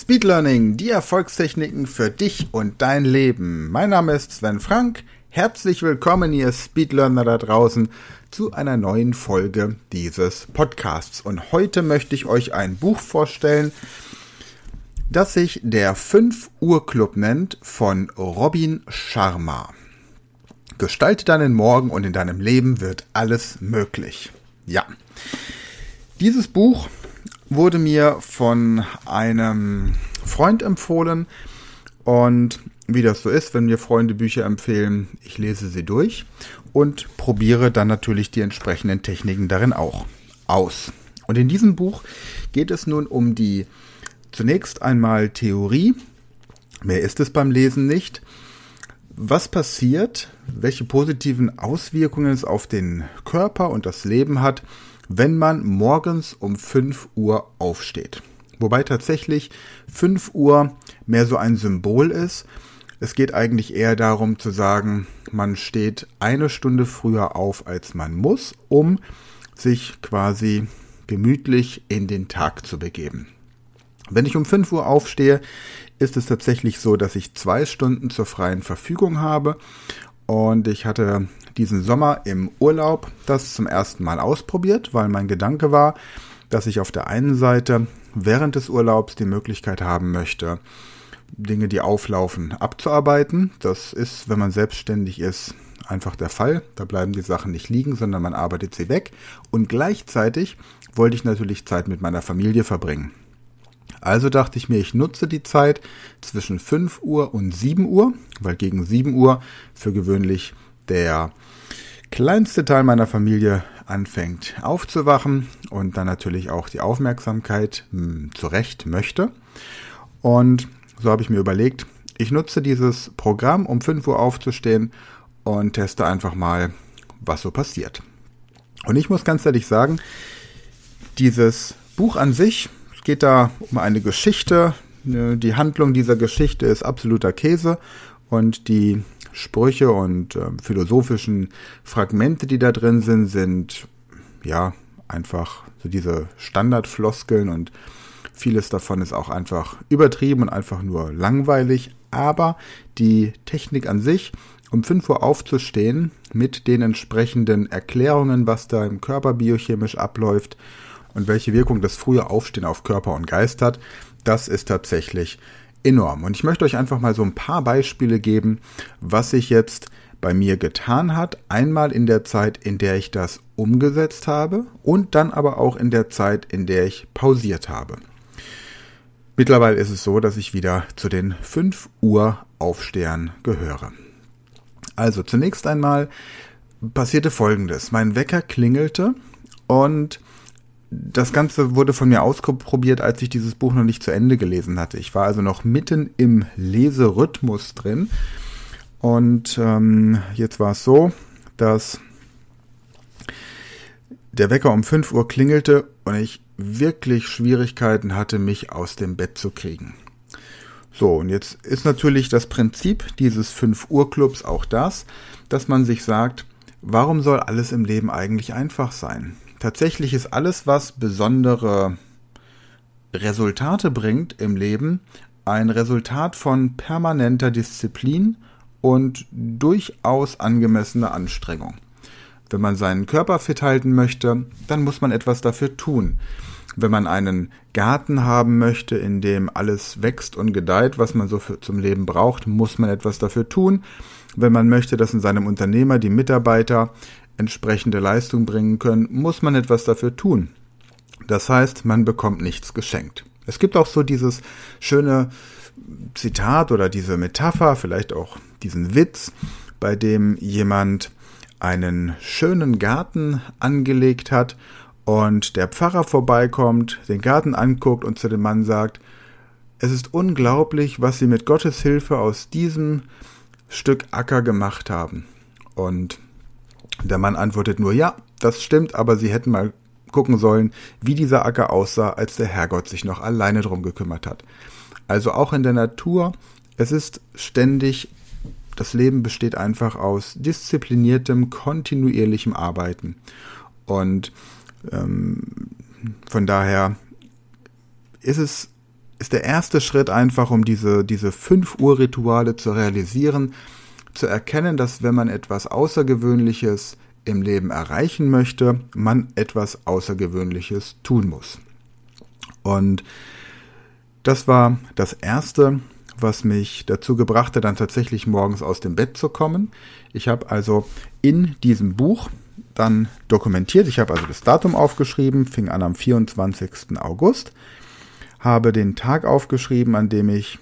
Speed Learning, die Erfolgstechniken für dich und dein Leben. Mein Name ist Sven Frank. Herzlich willkommen, ihr Speedlearner da draußen, zu einer neuen Folge dieses Podcasts. Und heute möchte ich euch ein Buch vorstellen, das sich der 5 Uhr Club nennt von Robin Sharma. Gestalte deinen Morgen und in deinem Leben wird alles möglich. Ja. Dieses Buch wurde mir von einem Freund empfohlen und wie das so ist, wenn mir Freunde Bücher empfehlen, ich lese sie durch und probiere dann natürlich die entsprechenden Techniken darin auch aus. Und in diesem Buch geht es nun um die zunächst einmal Theorie, mehr ist es beim Lesen nicht, was passiert, welche positiven Auswirkungen es auf den Körper und das Leben hat, wenn man morgens um 5 Uhr aufsteht. Wobei tatsächlich 5 Uhr mehr so ein Symbol ist. Es geht eigentlich eher darum zu sagen, man steht eine Stunde früher auf, als man muss, um sich quasi gemütlich in den Tag zu begeben. Wenn ich um 5 Uhr aufstehe, ist es tatsächlich so, dass ich zwei Stunden zur freien Verfügung habe und ich hatte diesen Sommer im Urlaub das zum ersten Mal ausprobiert, weil mein Gedanke war, dass ich auf der einen Seite während des Urlaubs die Möglichkeit haben möchte, Dinge, die auflaufen, abzuarbeiten. Das ist, wenn man selbstständig ist, einfach der Fall. Da bleiben die Sachen nicht liegen, sondern man arbeitet sie weg. Und gleichzeitig wollte ich natürlich Zeit mit meiner Familie verbringen. Also dachte ich mir, ich nutze die Zeit zwischen 5 Uhr und 7 Uhr, weil gegen 7 Uhr für gewöhnlich der kleinste Teil meiner Familie anfängt aufzuwachen und dann natürlich auch die Aufmerksamkeit mh, hm, zurecht möchte. Und so habe ich mir überlegt, ich nutze dieses Programm, um 5 Uhr aufzustehen und teste einfach mal, was so passiert. Und ich muss ganz ehrlich sagen, dieses Buch an sich geht da um eine Geschichte. Ne, die Handlung dieser Geschichte ist absoluter Käse und die Sprüche und äh, philosophischen Fragmente, die da drin sind, sind ja einfach so diese Standardfloskeln und vieles davon ist auch einfach übertrieben und einfach nur langweilig. Aber die Technik an sich, um 5 Uhr aufzustehen, mit den entsprechenden Erklärungen, was da im Körper biochemisch abläuft und welche Wirkung das frühe Aufstehen auf Körper und Geist hat, das ist tatsächlich enorm. Und ich möchte euch einfach mal so ein paar Beispiele geben, was sich jetzt bei mir getan hat. Einmal in der Zeit, in der ich das umgesetzt habe und dann aber auch in der Zeit, in der ich pausiert habe. Mittlerweile ist es so, dass ich wieder zu den 5 Uhr Aufstehern gehöre. Also zunächst einmal passierte Folgendes. Mein Wecker klingelte und das Ganze wurde von mir ausprobiert, als ich dieses Buch noch nicht zu Ende gelesen hatte. Ich war also noch mitten im Leserhythmus drin. Und ähm, jetzt war es so, dass der Wecker um 5 Uhr klingelte und ich wirklich Schwierigkeiten hatte, mich aus dem Bett zu kriegen. So, und jetzt ist natürlich das Prinzip dieses 5 Uhr Clubs auch das, dass man sich sagt, warum soll alles im Leben eigentlich einfach sein? Tatsächlich ist alles, was besondere Resultate bringt im Leben, ein Resultat von permanenter Disziplin und durchaus angemessener Anstrengung. Wenn man seinen Körper fit halten möchte, dann muss man etwas dafür tun. Wenn man einen Garten haben möchte, in dem alles wächst und gedeiht, was man so für, zum Leben braucht, muss man etwas dafür tun. Wenn man möchte, dass in seinem Unternehmer die Mitarbeiter entsprechende Leistung bringen können, muss man etwas dafür tun. Das heißt, man bekommt nichts geschenkt. Es gibt auch so dieses schöne Zitat oder diese Metapher, vielleicht auch diesen Witz, bei dem jemand einen schönen Garten angelegt hat und der Pfarrer vorbeikommt, den Garten anguckt und zu dem Mann sagt, es ist unglaublich, was Sie mit Gottes Hilfe aus diesem Stück Acker gemacht haben. Und der Mann antwortet nur, ja, das stimmt, aber Sie hätten mal gucken sollen, wie dieser Acker aussah, als der Herrgott sich noch alleine drum gekümmert hat. Also auch in der Natur, es ist ständig, das Leben besteht einfach aus diszipliniertem, kontinuierlichem Arbeiten. Und ähm, von daher ist es ist der erste Schritt einfach, um diese, diese 5 Uhr Rituale zu realisieren, zu erkennen, dass wenn man etwas Außergewöhnliches im Leben erreichen möchte, man etwas Außergewöhnliches tun muss. Und das war das Erste, was mich dazu gebrachte, dann tatsächlich morgens aus dem Bett zu kommen. Ich habe also in diesem Buch dann dokumentiert, ich habe also das Datum aufgeschrieben, fing an am 24. August, habe den Tag aufgeschrieben, an dem ich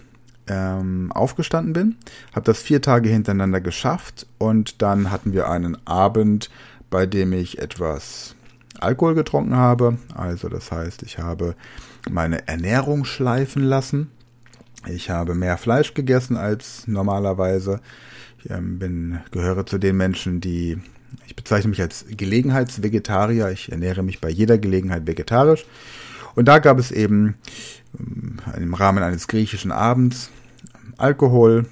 ähm, aufgestanden bin, habe das vier Tage hintereinander geschafft und dann hatten wir einen Abend, bei dem ich etwas Alkohol getrunken habe. Also das heißt, ich habe meine Ernährung schleifen lassen. Ich habe mehr Fleisch gegessen als normalerweise. Ich ähm, bin, gehöre zu den Menschen, die, ich bezeichne mich als Gelegenheitsvegetarier. Ich ernähre mich bei jeder Gelegenheit vegetarisch. Und da gab es eben ähm, im Rahmen eines griechischen Abends Alkohol,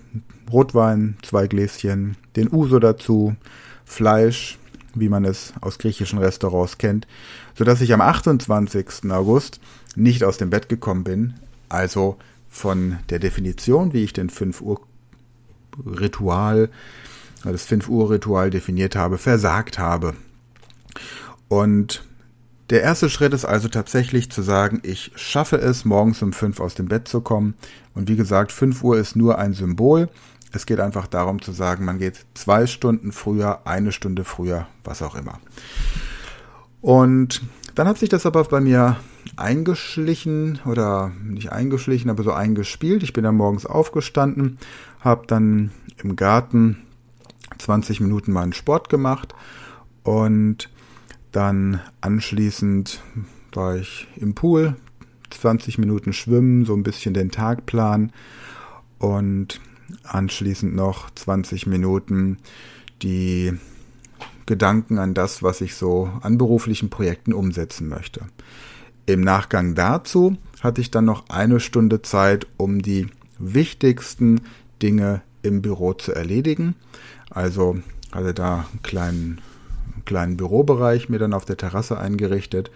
Rotwein, zwei Gläschen, den Uso dazu, Fleisch, wie man es aus griechischen Restaurants kennt, sodass ich am 28. August nicht aus dem Bett gekommen bin, also von der Definition, wie ich den 5 Uhr Ritual, das 5 Uhr Ritual definiert habe, versagt habe. Und der erste Schritt ist also tatsächlich zu sagen, ich schaffe es, morgens um 5 aus dem Bett zu kommen. Und wie gesagt, 5 Uhr ist nur ein Symbol. Es geht einfach darum zu sagen, man geht zwei Stunden früher, eine Stunde früher, was auch immer. Und dann hat sich das aber bei mir eingeschlichen oder nicht eingeschlichen, aber so eingespielt. Ich bin dann morgens aufgestanden, habe dann im Garten 20 Minuten meinen Sport gemacht und dann anschließend war ich im Pool, 20 Minuten schwimmen, so ein bisschen den Tag planen und anschließend noch 20 Minuten die Gedanken an das, was ich so an beruflichen Projekten umsetzen möchte. Im Nachgang dazu hatte ich dann noch eine Stunde Zeit, um die wichtigsten Dinge im Büro zu erledigen. Also hatte da einen kleinen, kleinen Bürobereich mir dann auf der Terrasse eingerichtet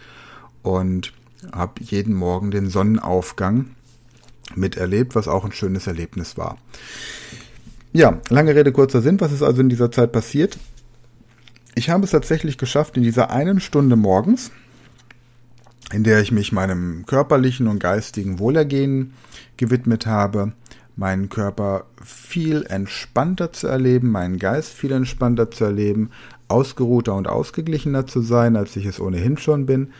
und habe jeden Morgen den Sonnenaufgang miterlebt, was auch ein schönes Erlebnis war. Ja, lange Rede, kurzer Sinn. Was ist also in dieser Zeit passiert? Ich habe es tatsächlich geschafft, in dieser einen Stunde morgens, in der ich mich meinem körperlichen und geistigen Wohlergehen gewidmet habe, meinen Körper viel entspannter zu erleben, meinen Geist viel entspannter zu erleben, ausgeruhter und ausgeglichener zu sein, als ich es ohnehin schon bin.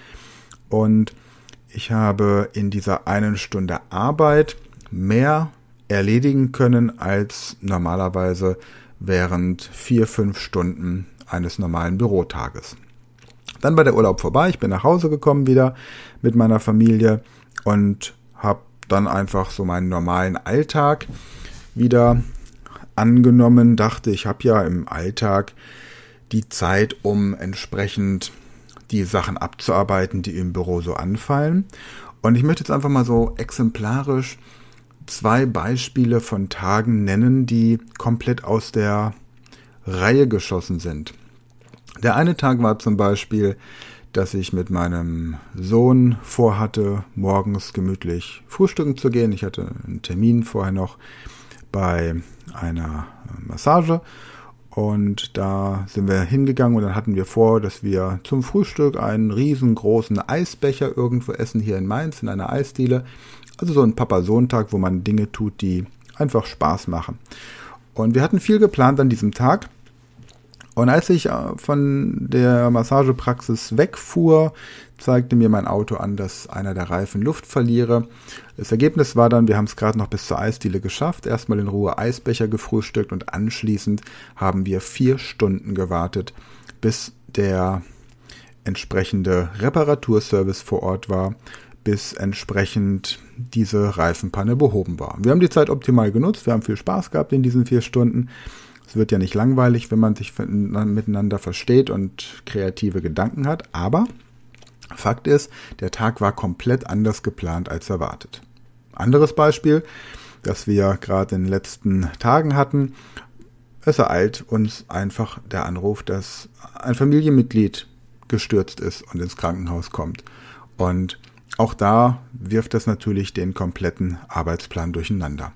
Und ich habe in dieser einen Stunde Arbeit mehr erledigen können als normalerweise während vier, fünf Stunden eines normalen Bürotages. Dann war der Urlaub vorbei, ich bin nach Hause gekommen wieder mit meiner Familie und habe dann einfach so meinen normalen Alltag wieder angenommen, dachte, ich habe ja im Alltag die Zeit, um entsprechend die Sachen abzuarbeiten, die im Büro so anfallen. Und ich möchte jetzt einfach mal so exemplarisch zwei Beispiele von Tagen nennen, die komplett aus der Reihe geschossen sind. Der eine Tag war zum Beispiel, dass ich mit meinem Sohn vorhatte, morgens gemütlich frühstücken zu gehen. Ich hatte einen Termin vorher noch bei einer Massage und da sind wir hingegangen und dann hatten wir vor, dass wir zum Frühstück einen riesengroßen Eisbecher irgendwo essen hier in Mainz in einer Eisdiele. Also so ein Papa-Sohn-Tag, wo man Dinge tut, die einfach Spaß machen. Und wir hatten viel geplant an diesem Tag. Und als ich äh, von der Massagepraxis wegfuhr, zeigte mir mein Auto an, dass einer der Reifen Luft verliere. Das Ergebnis war dann, wir haben es gerade noch bis zur Eisdiele geschafft, erstmal in Ruhe Eisbecher gefrühstückt und anschließend haben wir vier Stunden gewartet, bis der entsprechende Reparaturservice vor Ort war, bis entsprechend diese Reifenpanne behoben war. Wir haben die Zeit optimal genutzt, wir haben viel Spaß gehabt in diesen vier Stunden. Es wird ja nicht langweilig, wenn man sich miteinander versteht und kreative Gedanken hat, aber Fakt ist, der Tag war komplett anders geplant als erwartet. Anderes Beispiel, das wir gerade in den letzten Tagen hatten, es ereilt uns einfach der Anruf, dass ein Familienmitglied gestürzt ist und ins Krankenhaus kommt. Und auch da wirft das natürlich den kompletten Arbeitsplan durcheinander.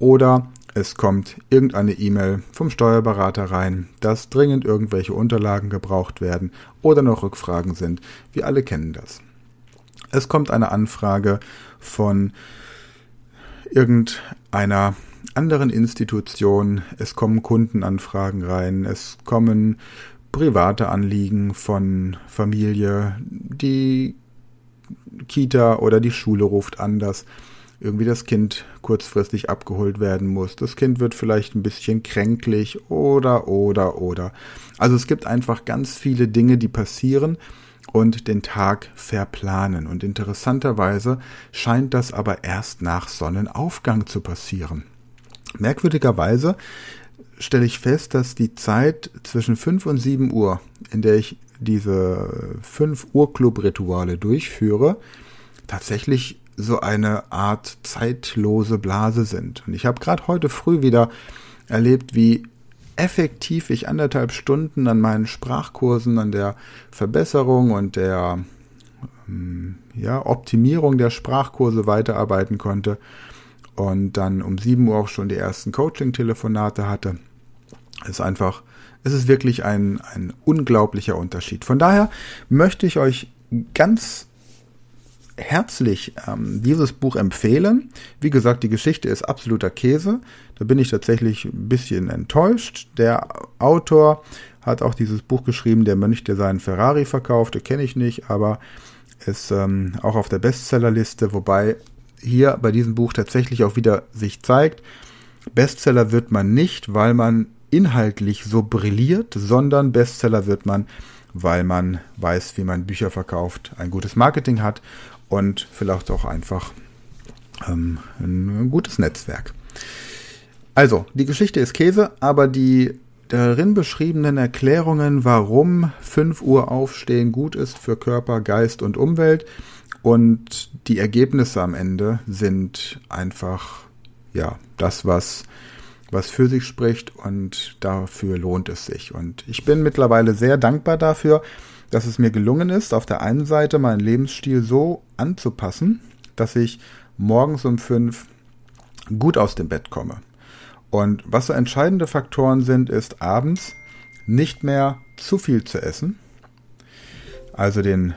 Oder es kommt irgendeine E-Mail vom Steuerberater rein, dass dringend irgendwelche Unterlagen gebraucht werden oder noch Rückfragen sind. Wir alle kennen das. Es kommt eine Anfrage von irgendeiner anderen Institution, es kommen Kundenanfragen rein, es kommen private Anliegen von Familie, die Kita oder die Schule ruft anders irgendwie das Kind kurzfristig abgeholt werden muss. Das Kind wird vielleicht ein bisschen kränklich oder, oder, oder. Also es gibt einfach ganz viele Dinge, die passieren und den Tag verplanen. Und interessanterweise scheint das aber erst nach Sonnenaufgang zu passieren. Merkwürdigerweise stelle ich fest, dass die Zeit zwischen 5 und 7 Uhr, in der ich diese 5 Uhr Club-Rituale durchführe, tatsächlich so eine Art zeitlose Blase sind. Und ich habe gerade heute früh wieder erlebt, wie effektiv ich anderthalb Stunden an meinen Sprachkursen, an der Verbesserung und der ähm, ja, Optimierung der Sprachkurse weiterarbeiten konnte und dann um 7 Uhr auch schon die ersten Coaching-Telefonate hatte. Es ist einfach, es ist wirklich ein, ein unglaublicher Unterschied. Von daher möchte ich euch ganz herzlich ähm, dieses Buch empfehlen. Wie gesagt, die Geschichte ist absoluter Käse. Da bin ich tatsächlich ein bisschen enttäuscht. Der Autor hat auch dieses Buch geschrieben, der Mönch, der seinen Ferrari verkaufte, kenne ich nicht, aber ist ähm, auch auf der Bestsellerliste, wobei hier bei diesem Buch tatsächlich auch wieder sich zeigt, Bestseller wird man nicht, weil man inhaltlich so brilliert, sondern Bestseller wird man, weil man weiß, wie man Bücher verkauft, ein gutes Marketing hat und vielleicht auch einfach ähm, ein gutes Netzwerk. Also, die Geschichte ist Käse, aber die darin beschriebenen Erklärungen, warum 5 Uhr aufstehen gut ist für Körper, Geist und Umwelt und die Ergebnisse am Ende sind einfach ja, das was was für sich spricht und dafür lohnt es sich und ich bin mittlerweile sehr dankbar dafür, dass es mir gelungen ist, auf der einen Seite meinen Lebensstil so anzupassen, dass ich morgens um fünf gut aus dem Bett komme. Und was so entscheidende Faktoren sind, ist abends nicht mehr zu viel zu essen, also den,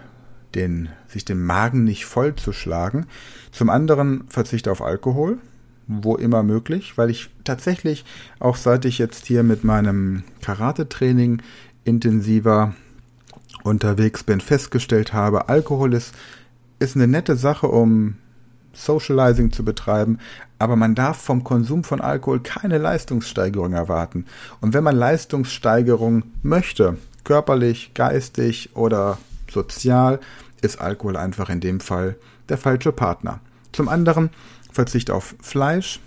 den, sich den Magen nicht voll zu schlagen. Zum anderen Verzicht auf Alkohol, wo immer möglich, weil ich tatsächlich, auch seit ich jetzt hier mit meinem Karate-Training intensiver unterwegs bin, festgestellt habe, Alkohol ist, ist eine nette Sache, um Socializing zu betreiben, aber man darf vom Konsum von Alkohol keine Leistungssteigerung erwarten. Und wenn man Leistungssteigerung möchte, körperlich, geistig oder sozial, ist Alkohol einfach in dem Fall der falsche Partner. Zum anderen Verzicht auf Fleisch.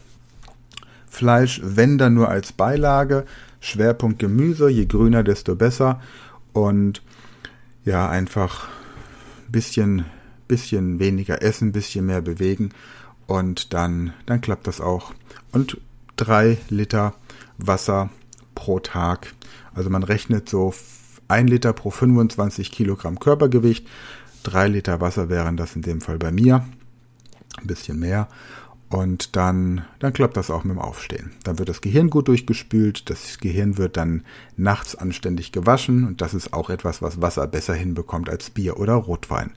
Fleisch, wenn dann nur als Beilage. Schwerpunkt Gemüse, je grüner, desto besser. Und ja, einfach bisschen, bisschen weniger essen, bisschen mehr bewegen und dann, dann klappt das auch. Und drei Liter Wasser pro Tag. Also man rechnet so ein Liter pro 25 Kilogramm Körpergewicht. Drei Liter Wasser wären das in dem Fall bei mir. Ein bisschen mehr. Und dann, dann klappt das auch mit dem Aufstehen. Dann wird das Gehirn gut durchgespült, das Gehirn wird dann nachts anständig gewaschen und das ist auch etwas, was Wasser besser hinbekommt als Bier oder Rotwein.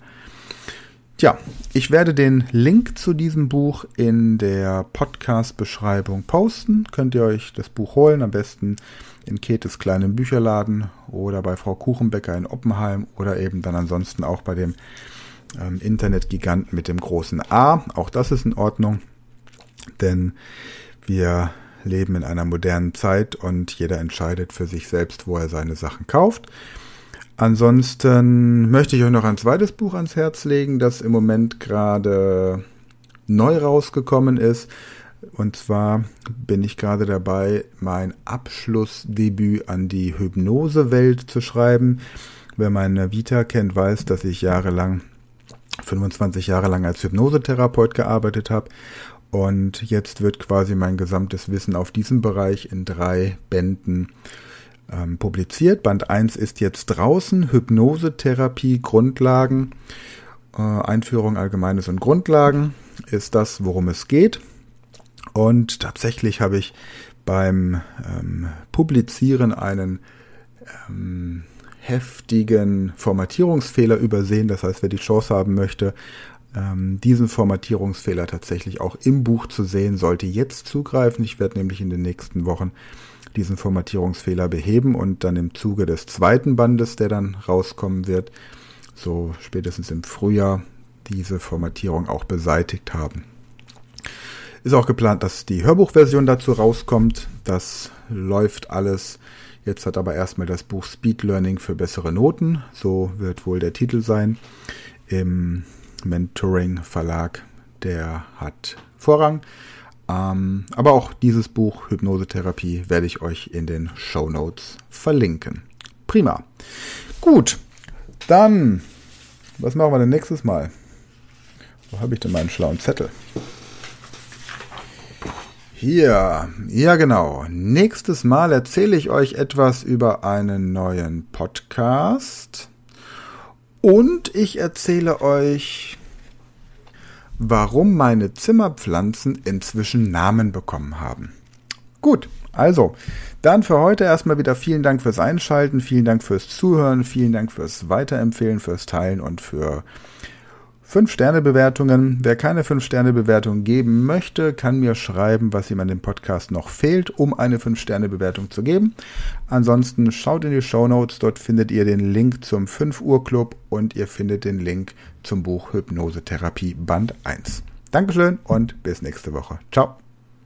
Tja, ich werde den Link zu diesem Buch in der Podcast-Beschreibung posten. Könnt ihr euch das Buch holen, am besten in Ketes kleinen Bücherladen oder bei Frau Kuchenbecker in Oppenheim oder eben dann ansonsten auch bei dem ähm, Internetgiganten mit dem großen A. Auch das ist in Ordnung denn wir leben in einer modernen Zeit und jeder entscheidet für sich selbst, wo er seine Sachen kauft. Ansonsten möchte ich euch noch ein zweites Buch ans Herz legen, das im Moment gerade neu rausgekommen ist. Und zwar bin ich gerade dabei, mein Abschlussdebüt an die Hypnosewelt zu schreiben. Wer meine Vita kennt, weiß, dass ich jahrelang, 25 Jahre lang als Hypnosetherapeut gearbeitet habe und jetzt wird quasi mein gesamtes Wissen auf diesem Bereich in drei Bänden ähm, publiziert. Band 1 ist jetzt draußen, Hypnosetherapie, Grundlagen. Äh, Einführung Allgemeines und Grundlagen ist das, worum es geht. Und tatsächlich habe ich beim ähm, Publizieren einen ähm, heftigen Formatierungsfehler übersehen. Das heißt, wer die Chance haben möchte, ähm, diesen Formatierungsfehler tatsächlich auch im Buch zu sehen, sollte jetzt zugreifen. Ich werde nämlich in den nächsten Wochen diesen Formatierungsfehler beheben und dann im Zuge des zweiten Bandes, der dann rauskommen wird, so spätestens im Frühjahr, diese Formatierung auch beseitigt haben. Ist auch geplant, dass die Hörbuchversion dazu rauskommt. Das läuft alles. Jetzt hat aber erstmal das Buch Speed Learning für bessere Noten. So wird wohl der Titel sein. Im Mentoring Verlag, der hat Vorrang. Ähm, aber auch dieses Buch Hypnosetherapie werde ich euch in den Show Notes verlinken. Prima. Gut, dann, was machen wir denn nächstes Mal? Wo habe ich denn meinen schlauen Zettel? Hier, ja genau. Nächstes Mal erzähle ich euch etwas über einen neuen Podcast. Und ich erzähle euch, warum meine Zimmerpflanzen inzwischen Namen bekommen haben. Gut, also, dann für heute erstmal wieder vielen Dank fürs Einschalten, vielen Dank fürs Zuhören, vielen Dank fürs Weiterempfehlen, fürs Teilen und für 5-Sterne-Bewertungen. Wer keine 5-Sterne-Bewertung geben möchte, kann mir schreiben, was ihm an dem Podcast noch fehlt, um eine 5-Sterne-Bewertung zu geben. Ansonsten schaut in die Show Notes, dort findet ihr den Link zum 5 Uhr Club und ihr findet den Link zum Buch Hypnosetherapie Band 1. Dankeschön und bis nächste Woche. Ciao.